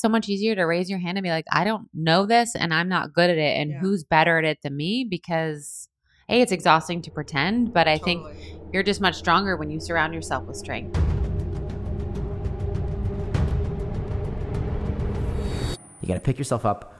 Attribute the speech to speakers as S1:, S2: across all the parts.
S1: it's so much easier to raise your hand and be like, I don't know this and I'm not good at it. And
S2: Yeah.
S1: who's better at it than me? Because, hey, it's exhausting to pretend, but I think you're just much stronger when you surround yourself with strength.
S3: You gotta pick yourself up,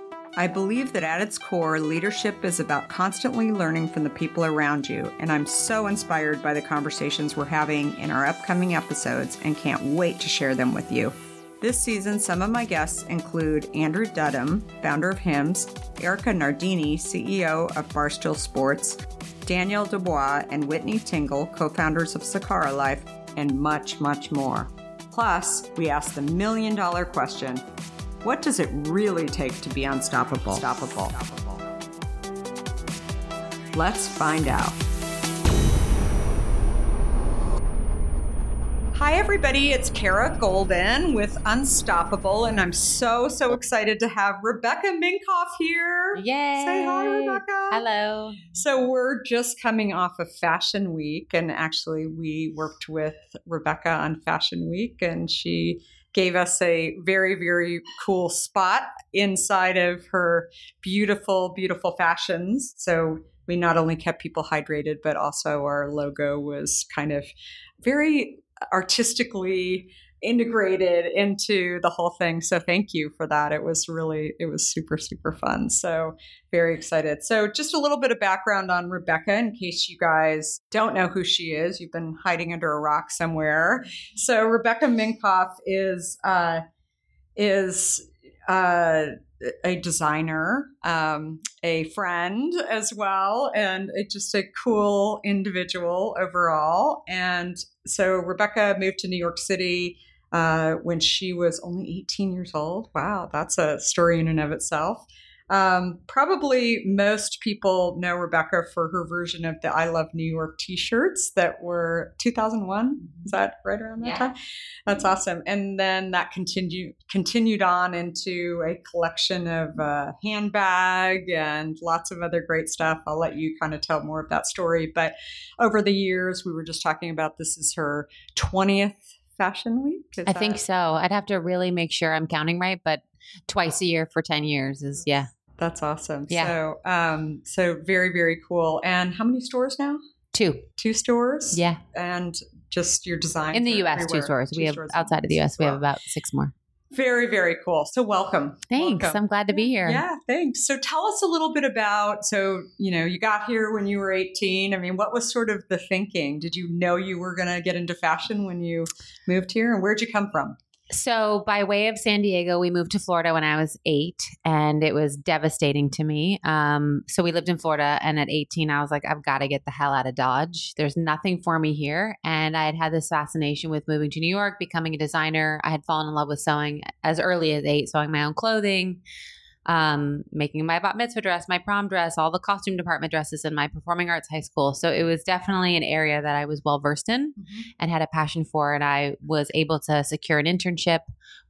S2: I believe that at its core, leadership is about constantly learning from the people around you, and I'm so inspired by the conversations we're having in our upcoming episodes and can't wait to share them with you. This season, some of my guests include Andrew Dudum, founder of Hims, Erika Nardini, CEO of Barstool Sports, Danielle DuBoise and Whitney Tingle, co founders of Sakara Life, and much, much more. Plus, we ask the million dollar question what does it really take to be unstoppable? Stoppable. Let's find out. Hi, everybody. It's Kara Golden with Unstoppable, and I'm so, so excited to have Rebecca Minkoff here.
S1: Yay!
S2: Say hi, Rebecca.
S1: Hello.
S2: So we're just coming off of Fashion Week, and actually, we worked with Rebecca on Fashion Week, and she gave us a very, very cool spot inside of her beautiful, beautiful fashions. So we not only kept people hydrated, but also our logo was kind of very artistically integrated into the whole thing. So thank you for that. It was really, it was super, super fun. So very excited. So just a little bit of background on Rebecca in case you guys don't know who she is. You've been hiding under a rock somewhere. So Rebecca Minkoff is, uh, is, uh, a designer, um, a friend as well, and just a cool individual overall. And so Rebecca moved to New York City uh, when she was only 18 years old. Wow, that's a story in and of itself. Um, probably most people know Rebecca for her version of the I Love New York t shirts that were 2001. Is that right around that
S1: Yeah.
S2: time? That's awesome. And then that continued continued on into a collection of uh, handbag and lots of other great stuff. I'll let you kind of tell more of that story. But over the years, we were just talking about this is her 20th fashion week. Is
S1: I think so. I'd have to really make sure I'm counting right, but twice a year for 10 years is, yeah.
S2: That's awesome.
S1: Yeah.
S2: So, um, so very, very cool. And how many stores now?
S1: Two.
S2: Two stores?
S1: Yeah.
S2: And just your design
S1: In the US, two stores. we have outside of the US, we have about six more.
S2: Very, very cool. So welcome.
S1: Thanks.
S2: Welcome.
S1: I'm glad to be here.
S2: Yeah, thanks. So tell us a little bit about so, you know, you got here when you were 18. I mean, what was sort of the thinking? Did you know you were going to get into fashion when you moved here and where'd you come from?
S1: So, by way of San Diego, we moved to Florida when I was eight, and it was devastating to me. Um, so, we lived in Florida, and at 18, I was like, I've got to get the hell out of Dodge. There's nothing for me here. And I had had this fascination with moving to New York, becoming a designer. I had fallen in love with sewing as early as eight, sewing my own clothing, um, making my bat mitzvah dress, my prom dress, all the costume department dresses in my performing arts high school. So, it was definitely an area that I was well versed in and had a passion for and I was able to secure an internship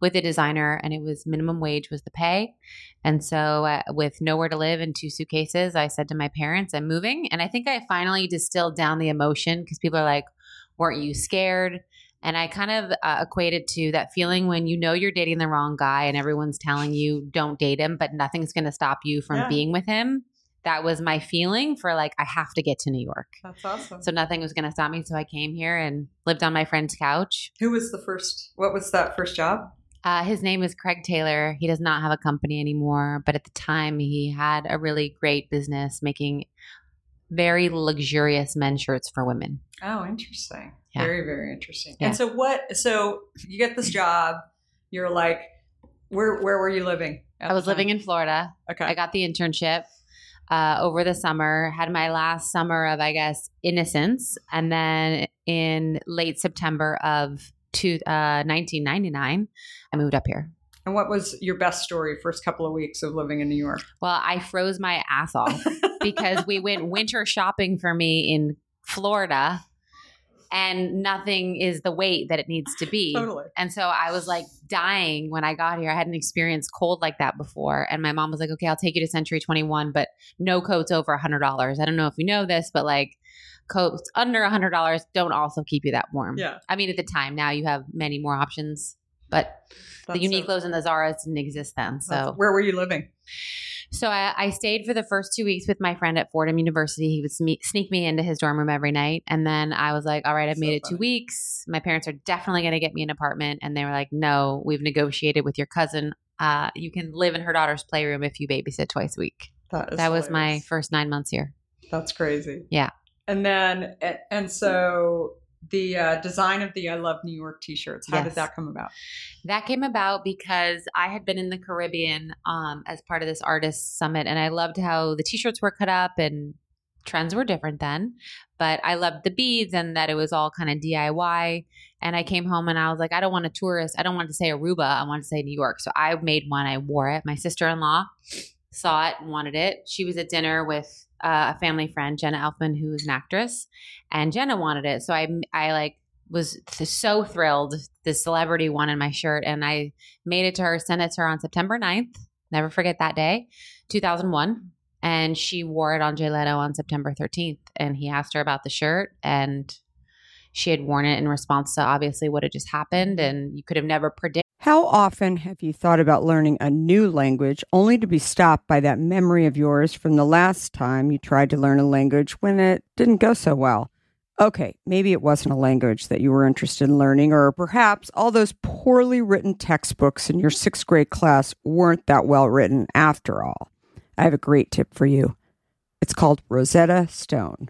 S1: with a designer and it was minimum wage was the pay. And so uh, with nowhere to live and two suitcases, I said to my parents, I'm moving. And I think I finally distilled down the emotion because people are like, weren't you scared? And I kind of uh, equated to that feeling when you know you're dating the wrong guy and everyone's telling you don't date him, but nothing's going to stop you from
S2: Yeah.
S1: being with him. That was my feeling for like, I have to get to New York.
S2: That's awesome.
S1: So nothing was going to stop me. So I came here and lived on my friend's couch.
S2: Who was the first, what was that first job?
S1: Uh, his name is Craig Taylor. He does not have a company anymore, but at the time he had a really great business making very luxurious men's shirts for women.
S2: Oh, interesting.
S1: Yeah.
S2: Very, very interesting.
S1: Yeah.
S2: And so what, so you get this job, you're like, where, where were you living?
S1: I was living in Florida.
S2: Okay.
S1: I got the internship uh, over the summer, had my last summer of, I guess, innocence. And then in late September of two, uh, 1999, I moved up here.
S2: and what was your best story first couple of weeks of living in New York?
S1: Well, I froze my ass off because we went winter shopping for me in Florida. And nothing is the weight that it needs to be.
S2: Totally.
S1: And so I was like dying when I got here. I hadn't experienced cold like that before. And my mom was like, okay, I'll take you to Century 21, but no coats over $100. I don't know if you know this, but like coats under $100 don't also keep you that warm.
S2: Yeah.
S1: I mean, at the time, now you have many more options, but
S2: That's
S1: the
S2: so-
S1: Uniqlos and the Zaras didn't exist then.
S2: that's-
S1: So
S2: where were you living?
S1: so I, I stayed for the first two weeks with my friend at Fordham University. He would sneak me into his dorm room every night. And then I was like, all right, I've
S2: So
S1: made it
S2: funny.
S1: two weeks. My parents are definitely going to get me an apartment. And they were like, no, we've negotiated with your cousin. Uh, you can live in her daughter's playroom if you babysit twice a week.
S2: That, is
S1: that was my first nine months here.
S2: That's crazy.
S1: Yeah.
S2: And then, and so the uh, design of the I Love New York t shirts, how
S1: Yes.
S2: did that come about?
S1: That came about because I had been in the Caribbean um, as part of this artist summit, and I loved how the t-shirts were cut up and trends were different then. But I loved the beads and that it was all kind of DIY. And I came home and I was like, I don't want a tourist. I don't want to say Aruba. I want to say New York. So I made one. I wore it. My sister-in-law saw it and wanted it. She was at dinner with uh, a family friend, Jenna Elfman, who is an actress, and Jenna wanted it. So I, I like was so thrilled. The celebrity wanted my shirt, and I made it to her, sent it to her on September 9th. Never forget that day, 2001. And she wore it on Jay Leno on September 13th. And he asked her about the shirt, and she had worn it in response to obviously what had just happened. And you could have never predicted.
S4: How often have you thought about learning a new language only to be stopped by that memory of yours from the last time you tried to learn a language when it didn't go so well? Okay, maybe it wasn't a language that you were interested in learning, or perhaps all those poorly written textbooks in your sixth grade class weren't that well written after all. I have a great tip for you. It's called Rosetta Stone.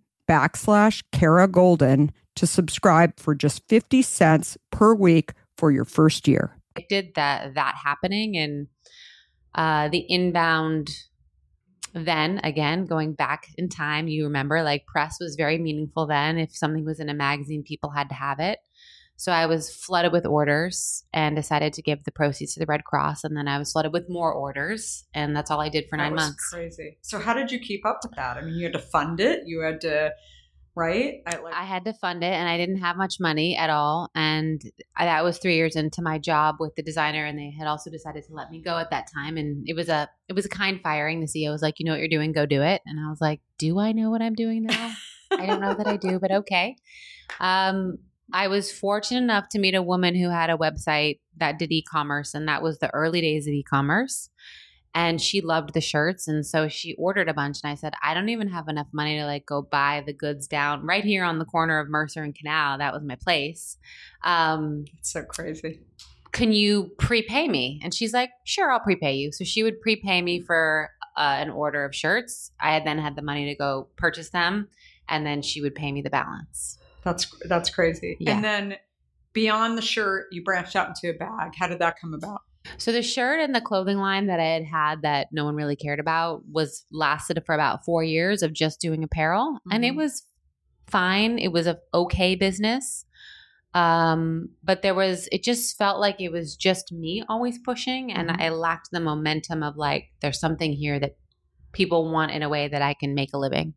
S4: backslash Kara Golden to subscribe for just 50 cents per week for your first year.
S1: I did that that happening and uh, the inbound then again going back in time you remember like press was very meaningful then if something was in a magazine people had to have it so i was flooded with orders and decided to give the proceeds to the red cross and then i was flooded with more orders and that's all i did for
S2: That
S1: nine months
S2: Crazy. So how did you keep up with that? I mean, you had to fund it. You had to, right? I like.
S1: I had to fund it and I didn't have much money at all. And I, that was three years into my job with the designer. And they had also decided to let me go at that time. And it was a, it was a kind firing. The CEO was like, you know what you're doing, go do it. And I was like, do I know what I'm doing now? I don't know that I do, but okay. Um, I was fortunate enough to meet a woman who had a website that did e-commerce and that was the early days of e-commerce. And she loved the shirts. And so she ordered a bunch. And I said, I don't even have enough money to like go buy the goods down right here on the corner of Mercer and Canal. That was my place. Um,
S2: it's so crazy.
S1: can you prepay me? And she's like, sure, I'll prepay you. So she would prepay me for uh, an order of shirts. I had then had the money to go purchase them. And then she would pay me the balance.
S2: That's that's crazy.
S1: Yeah.
S2: And then beyond the shirt, you branched out into a bag. How did that come about?
S1: So the shirt and the clothing line that I had had that no one really cared about was lasted for about four years of just doing apparel, and it
S2: Mhm.
S1: was fine. It was a okay business, um, but there was it just felt like it was just me always pushing, and
S2: Mhm.
S1: I lacked the momentum of like there's something here that people want in a way that I can make a living.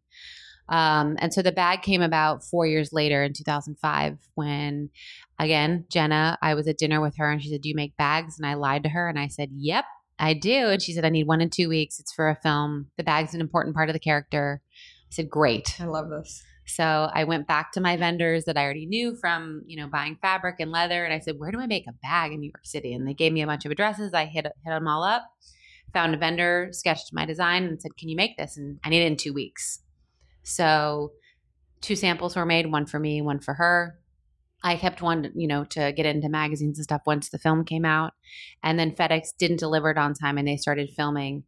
S1: Um, and so the bag came about four years later in 2005 when, again, Jenna, I was at dinner with her and she said, Do you make bags? And I lied to her and I said, Yep, I do. And she said, I need one in two weeks. It's for a film. The bag's an important part of the character. I said, Great.
S2: I love this.
S1: So I went back to my vendors that I already knew from, you know, buying fabric and leather. And I said, where do I make a bag in New York City? And they gave me a bunch of addresses. I hit, hit them all up, found a vendor, sketched my design and said, can you make this? And I need it in two weeks. So two samples were made, one for me, one for her. I kept one, you know, to get into magazines and stuff once the film came out. And then FedEx didn't deliver it on time and they started filming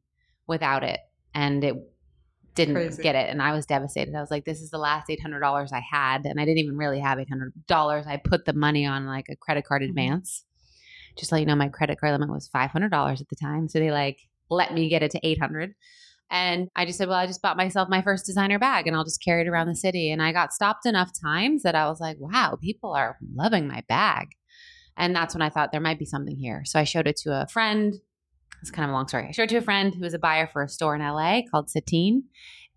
S1: without it. And it didn't
S2: Crazy.
S1: get it. And I was devastated. I was like, this is the last $800 I had. And I didn't even really have $800. I put the money on like a credit card
S2: Mhm.
S1: advance. Just let you know, my credit card limit was $500 at the time. So they like let me get it to 800 and I just said, well, I just bought myself my first designer bag and I'll just carry it around the city. And I got stopped enough times that I was like, wow, people are loving my bag. And that's when I thought there might be something here. So I showed it to a friend. It's kind of a long story. I showed it to a friend who was a buyer for a store in LA called Satine.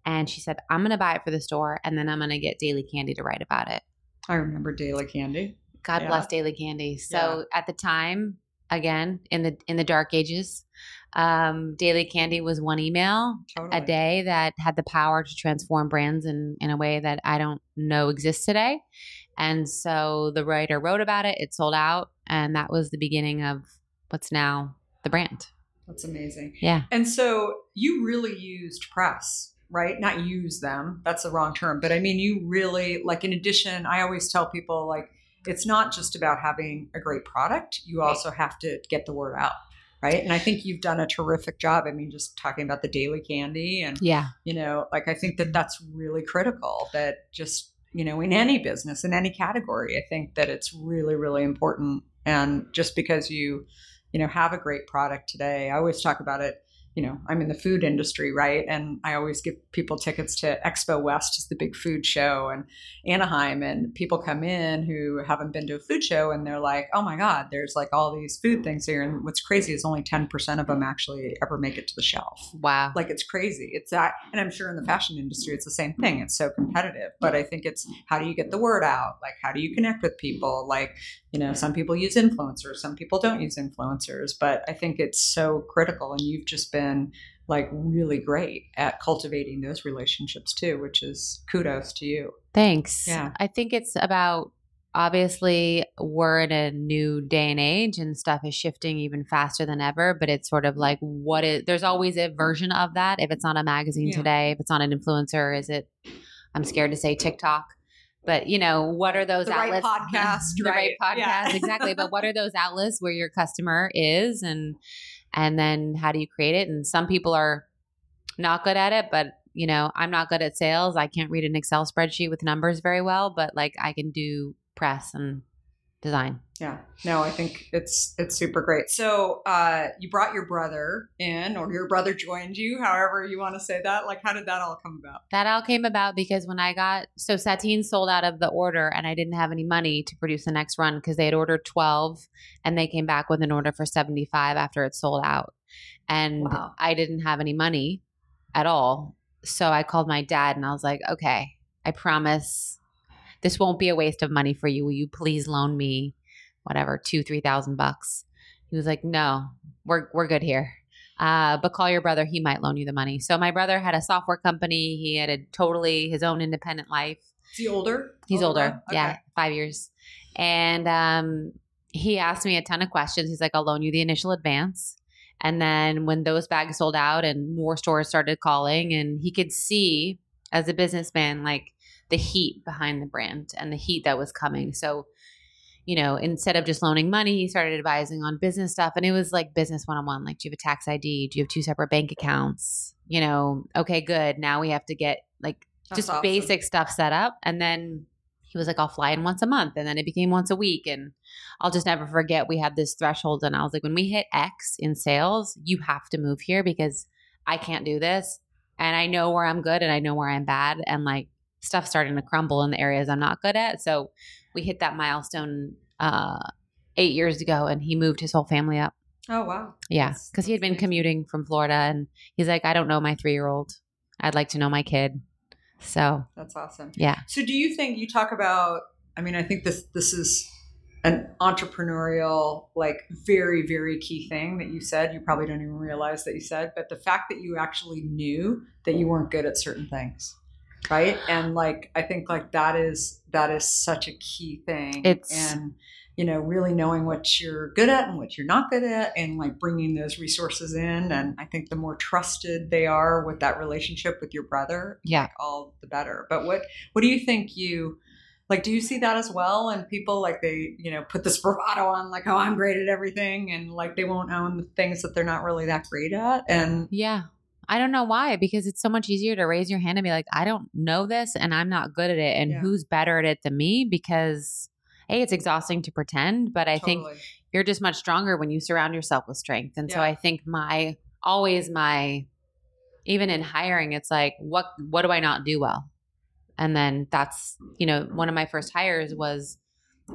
S1: And she said, I'm going to buy it for the store and then I'm going to get Daily Candy to write about it.
S2: I remember Daily Candy.
S1: God
S2: Yeah.
S1: bless Daily Candy. So at the time, again, in the in the dark ages, um, Daily Candy was one email
S2: Totally.
S1: a day that had the power to transform brands in, in a way that I don't know exists today. And so the writer wrote about it, it sold out, And that was the beginning of what's now the brand.
S2: That's amazing.
S1: Yeah.
S2: And so you really used press, right? Not use them. That's the wrong term. But I mean, you really, like, in addition, I always tell people, like, it's not just about having a great product, you also have to get the word out. Right. And I think you've done a terrific job. I mean, just talking about the daily candy and,
S1: Yeah.
S2: you know, like I think that that's really critical that just, you know, in any business, in any category, I think that it's really, really important. And just because you, you know, have a great product today, I always talk about it. You know, I'm in the food industry, right? And I always give people tickets to Expo West, is the big food show, and Anaheim. And people come in who haven't been to a food show and they're like, oh my God, there's like all these food things here. And what's crazy is only 10% of them actually ever make it to the shelf
S1: Wow.
S2: like it's crazy it's that and i'm sure in the fashion industry it's the same thing it's so competitive but i think it's how do you get the word out like how do you connect with people like you know some people use influencers some people don't use influencers but i think it's so critical and you've just been like really great at cultivating those relationships too which is kudos to you
S1: Thanks.
S2: Yeah.
S1: I think it's about obviously we're in a new day and age and stuff is shifting even faster than ever, but it's sort of mm-hmm. like what is there's always a version of that. If it's not a magazine
S2: Yeah.
S1: today, if it's not an influencer, is it I'm scared to say TikTok. But you know, what are those
S2: The right
S1: outlets?
S2: podcast,
S1: the right,
S2: right,
S1: podcast,
S2: yeah.
S1: exactly. But what are those outlets where your customer is and and then how do you create it? And some people are not good at it, but you know, I'm not good at sales. I can't read an Excel spreadsheet with numbers very well, but like I can do press and design.
S2: yeah no i think it's it's super great so uh you brought your brother in or your brother joined you however you want to say that like how did that all come about
S1: That all came about because when I got so Satine sold out of the order and I didn't have any money to produce the next run because they had ordered 12 and they came back with an order for 75 after it sold out. And
S2: Wow.
S1: I didn't have any money at all. So I called my dad and I was like, okay, I promise this won't be a waste of money for you. Will you please loan me whatever, two, three thousand bucks? He was like, no, we're, we're good here. Uh, but call your brother. He might loan you the money. So my brother had a software company. He had a totally his own independent life.
S2: is he older
S1: He's older.
S2: one? Okay.
S1: Yeah, five years. And um, he asked me a ton of questions. He's like, I'll loan you the initial advance. And then when those bags sold out and more stores started calling, and he could see as a businessman, like the heat behind the brand and the heat that was coming. So, you know, instead of just loaning money, he started advising on business stuff. And it was like business one on one. Like, do you have a tax ID? Do you have two separate bank accounts? You know, okay, good. Now we have to get like
S2: That's
S1: just
S2: awesome.
S1: basic stuff set up. And then he was like, I'll fly in once a month. And then it became once a week. And I'll just never forget we had this threshold. And I was like, when we hit X in sales, you have to move here because I can't do this. And I know where I'm good and I know where I'm bad. And like stuff starting to crumble in the areas I'm not good at. So we hit that milestone uh, eight years ago and he moved his whole family up.
S2: Oh wow.
S1: Yeah. Because he had been commuting from Florida and he's like, I don't know my three year old. I'd like to know my kid. So
S2: That's awesome.
S1: yeah.
S2: So do you think you talk about I mean I think this this is an entrepreneurial like very very key thing that you said you probably don't even realize that you said but the fact that you actually knew that you weren't good at certain things right? And like I think like that is that is such a key thing
S1: It's-
S2: and you know really knowing what you're good at and what you're not good at and like bringing those resources in. And I think the more trusted they are with that relationship with your brother
S1: Yeah.
S2: like, all the better. But what what do you think you like do you see that as well? And people like they you know put this bravado on like oh i'm great at everything and like they won't own the things that they're not really that great at. And
S1: Yeah. I don't know why, because it's so much easier to raise your hand and be like, I don't know this and I'm not good at it. And
S2: Yeah.
S1: who's better at it than me? Because A, it's exhausting to pretend, but I think you're just much stronger when you surround yourself with strength. And so I think my always my even in hiring, it's like, what what do I not do well? And then that's, you know, one of my first hires was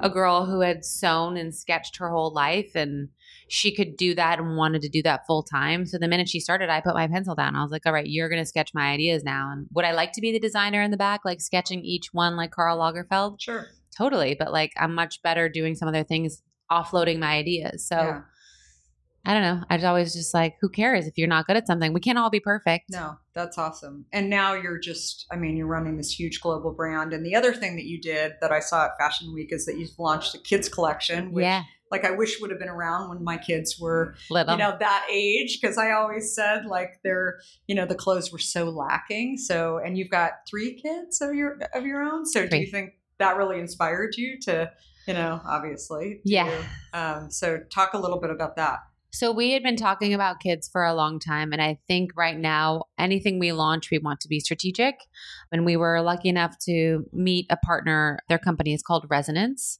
S1: a girl who had sewn and sketched her whole life and she could do that and wanted to do that full time. So the minute she started, I put my pencil down. I was like, all right, you're going to sketch my ideas now. And would I like to be the designer in the back, like sketching each one like Karl Lagerfeld?
S2: sure
S1: Totally. But like, I'm much better doing some other things, offloading my ideas. So
S2: yeah.
S1: I don't know. I was always just like, who cares if you're not good at something? We can't all be perfect.
S2: no that's awesome and now you're just i mean you're running this huge global brand and the other thing that you did that i saw at fashion week is that you've launched a kids collection which
S1: yeah.
S2: like I wish would have been around when my kids were
S1: Little.
S2: you know that age because I always said like they're you know the clothes were so lacking. So and you've got three kids of your of your own. So do you think that really inspired you to you know obviously
S1: Yeah.
S2: Um, so talk a little bit about that.
S1: So we had been talking about kids for a long time, and I think right now anything we launch, we want to be strategic. And we were lucky enough to meet a partner. Their company is called Resonance,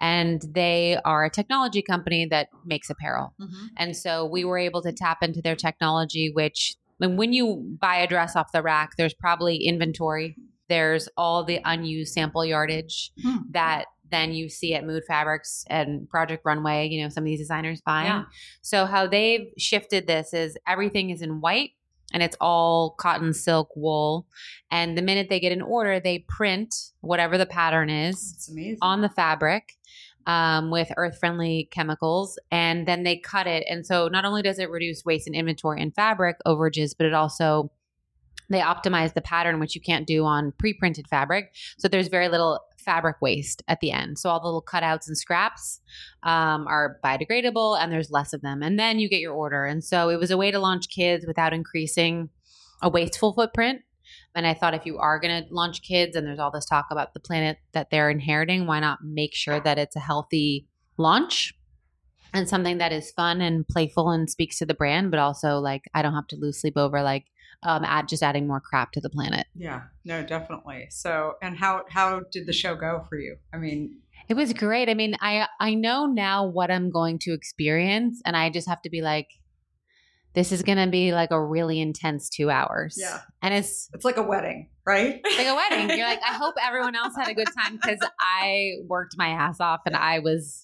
S1: and they are a technology company that makes apparel. And so we were able to tap into their technology, which and when you buy a dress off the rack, there's probably inventory. There's all the unused sample yardage
S2: Hmm.
S1: that then you see at Mood Fabrics and Project Runway, you know, some of these designers buying.
S2: Yeah.
S1: So how they've shifted this is everything is in white and it's all cotton, silk, wool. And the minute they get an order, they print whatever the pattern is on the fabric um, with earth friendly chemicals and then they cut it and so not only does it reduce waste and inventory and fabric overages but it also they optimize the pattern which you can't do on pre-printed fabric so there's very little fabric waste at the end. So all the little cutouts and scraps um, are biodegradable and there's less of them. And then you get your order. And so it was a way to launch kids without increasing a wasteful footprint. And I thought if you are going to launch kids and there's all this talk about the planet that they're inheriting, why not make sure that it's a healthy launch and something that is fun and playful and speaks to the brand, but also like I don't have to lose sleep over like um add just adding more crap to the planet.
S2: yeah, no, definitely. So, and how how did the show go for you? I mean,
S1: It was great. I mean, I I know now what I'm going to experience and I just have to be like this is going to be like a really intense 2 hours.
S2: Yeah.
S1: And it's
S2: it's like a wedding, right?
S1: Like a wedding. You're like, I hope everyone else had a good time because I worked my ass off and I was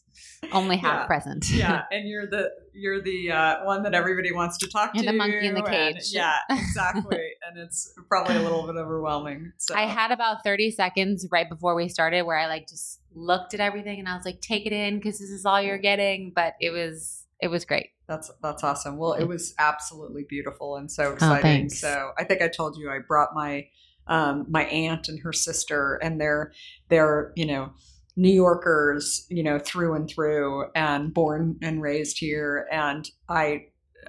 S1: only half
S2: Yeah.
S1: present.
S2: yeah, and you're the you're the uh, one that everybody wants to talk
S1: You're
S2: to.
S1: the monkey in the
S2: and-
S1: cage.
S2: yeah, exactly. and it's probably a little bit overwhelming. So
S1: I had about 30 seconds right before we started where I like just looked at everything and I was like, take it in because this is all you're getting. But it was it was great.
S2: That's that's awesome. Well, it was absolutely beautiful and so
S1: Oh,
S2: exciting.
S1: thanks.
S2: so I think I told you I brought my um, my aunt and her sister, and they're they're you know New Yorkers, you know through and through, and born and raised here. And I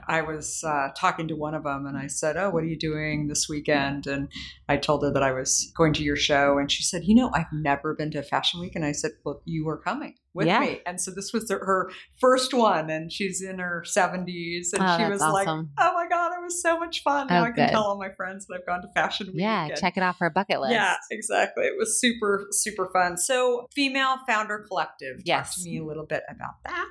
S2: I was uh, talking to one of them, and I said, "Oh, what are you doing this weekend?" And I told her that I was going to your show, and she said, "You know, I've never been to fashion week." And I said, "Well, you were coming with
S1: Yeah.
S2: me," and so this was her first one, and she's in her seventies, and
S1: Oh,
S2: she was like, "Oh my god, was so much fun!" Now
S1: Oh,
S2: I can
S1: good.
S2: tell all my friends that I've gone to fashion week.
S1: Yeah,
S2: and-
S1: check it off our bucket list.
S2: yeah, exactly. It was super, super fun. So, Female Founder Collective. Talk
S1: Yes.
S2: to me a little bit about that.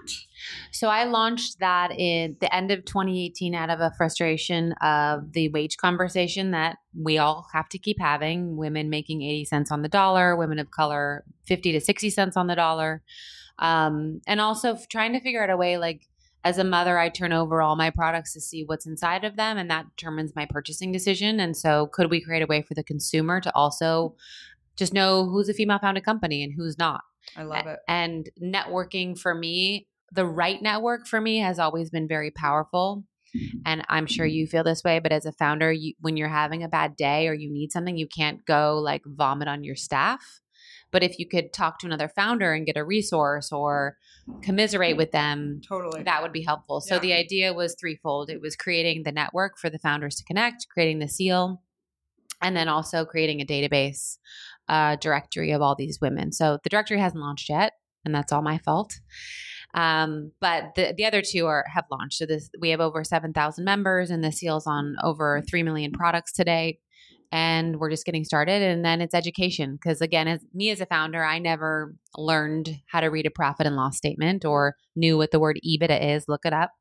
S1: So I launched that in the end of 2018 out of a frustration of the wage conversation that we all have to keep having. Women making 80 cents on the dollar, women of color 50 to 60 cents on the dollar. Um, and also trying to figure out a way like as a mother, I turn over all my products to see what's inside of them, and that determines my purchasing decision. And so, could we create a way for the consumer to also just know who's a female founded company and who's not?
S2: I love it.
S1: And networking for me, the right network for me has always been very powerful. And I'm sure you feel this way, but as a founder, you, when you're having a bad day or you need something, you can't go like vomit on your staff. But if you could talk to another founder and get a resource or commiserate with them,
S2: Totally.
S1: that would be helpful. So
S2: Yeah.
S1: the idea was threefold. It was creating the network for the founders to connect, creating the seal, and then also creating a database uh, directory of all these women. So the directory hasn't launched yet, and that's all my fault. Um, but the the other two are have launched. So this we have over seven thousand members, and the seal's on over three million products today. And we're just getting started. And then it's education because again, as me as a founder, I never learned how to read a profit and loss statement or knew what the word EBITDA is. Look it up.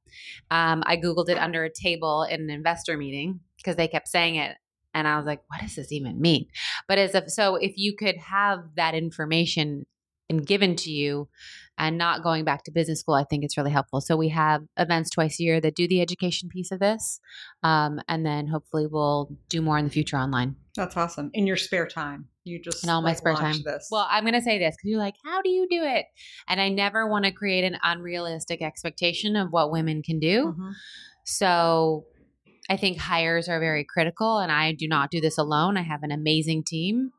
S1: Um, I googled it under a table in an investor meeting because they kept saying it, and I was like, "What does this even mean?" But as if so, if you could have that information and given to you and not going back to business school, I think it's really helpful. So we have events twice a year that do the education piece of this. Um, and then hopefully we'll do more in the future online.
S2: That's awesome. In your spare time, you just
S1: In all my spare time.
S2: This.
S1: Well, I'm going to say this because you're like, how do you do it? And I never want to create an unrealistic expectation of what women can do.
S2: Mhm.
S1: So I think hires are very critical, and I do not do this alone. I have an amazing team.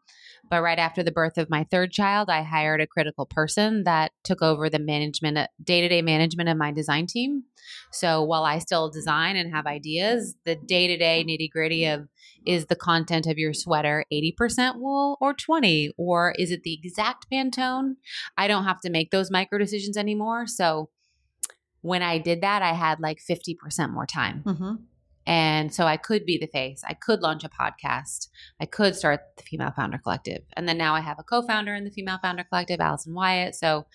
S1: But right after the birth of my third child, I hired a critical person that took over the management, day to day management of my design team. So while I still design and have ideas, the day to day nitty gritty of is the content of your sweater 80% wool or 20 or is it the exact pantone i don't have to make those micro decisions anymore so when i did that i had like 50% more time
S2: Mm-hmm.
S1: And so i could be the face i could launch a podcast i could start the female founder collective and then now i have a co-founder in the female founder collective allison wyatt so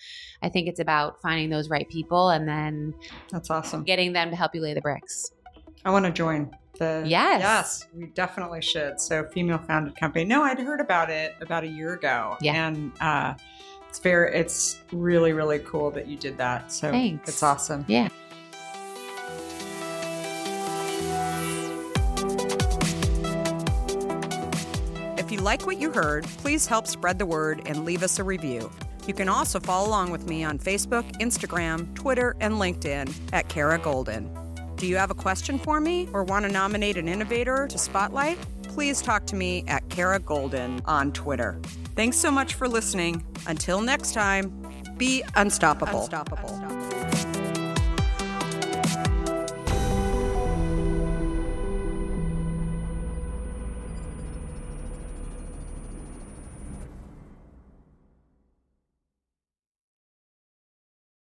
S1: i think it's about finding those right people and then
S2: That's awesome.
S1: getting them to help you lay the bricks
S2: I want to join the.
S1: Yes.
S2: Yes, we definitely should. So, female founded company. No, I'd heard about it about a year ago.
S1: Yeah.
S2: And uh, it's very, it's really, really cool that you did that. So,
S1: Thanks.
S2: it's awesome.
S1: yeah
S4: like what you heard, please help spread the word and leave us a review. You can also follow along with me on Facebook, Instagram, Twitter, and LinkedIn at Kara Golden. Do you have a question for me or want to nominate an innovator to spotlight? Please talk to me at Kara Golden on Twitter. Thanks so much for listening. Until next time, be unstoppable. unstoppable.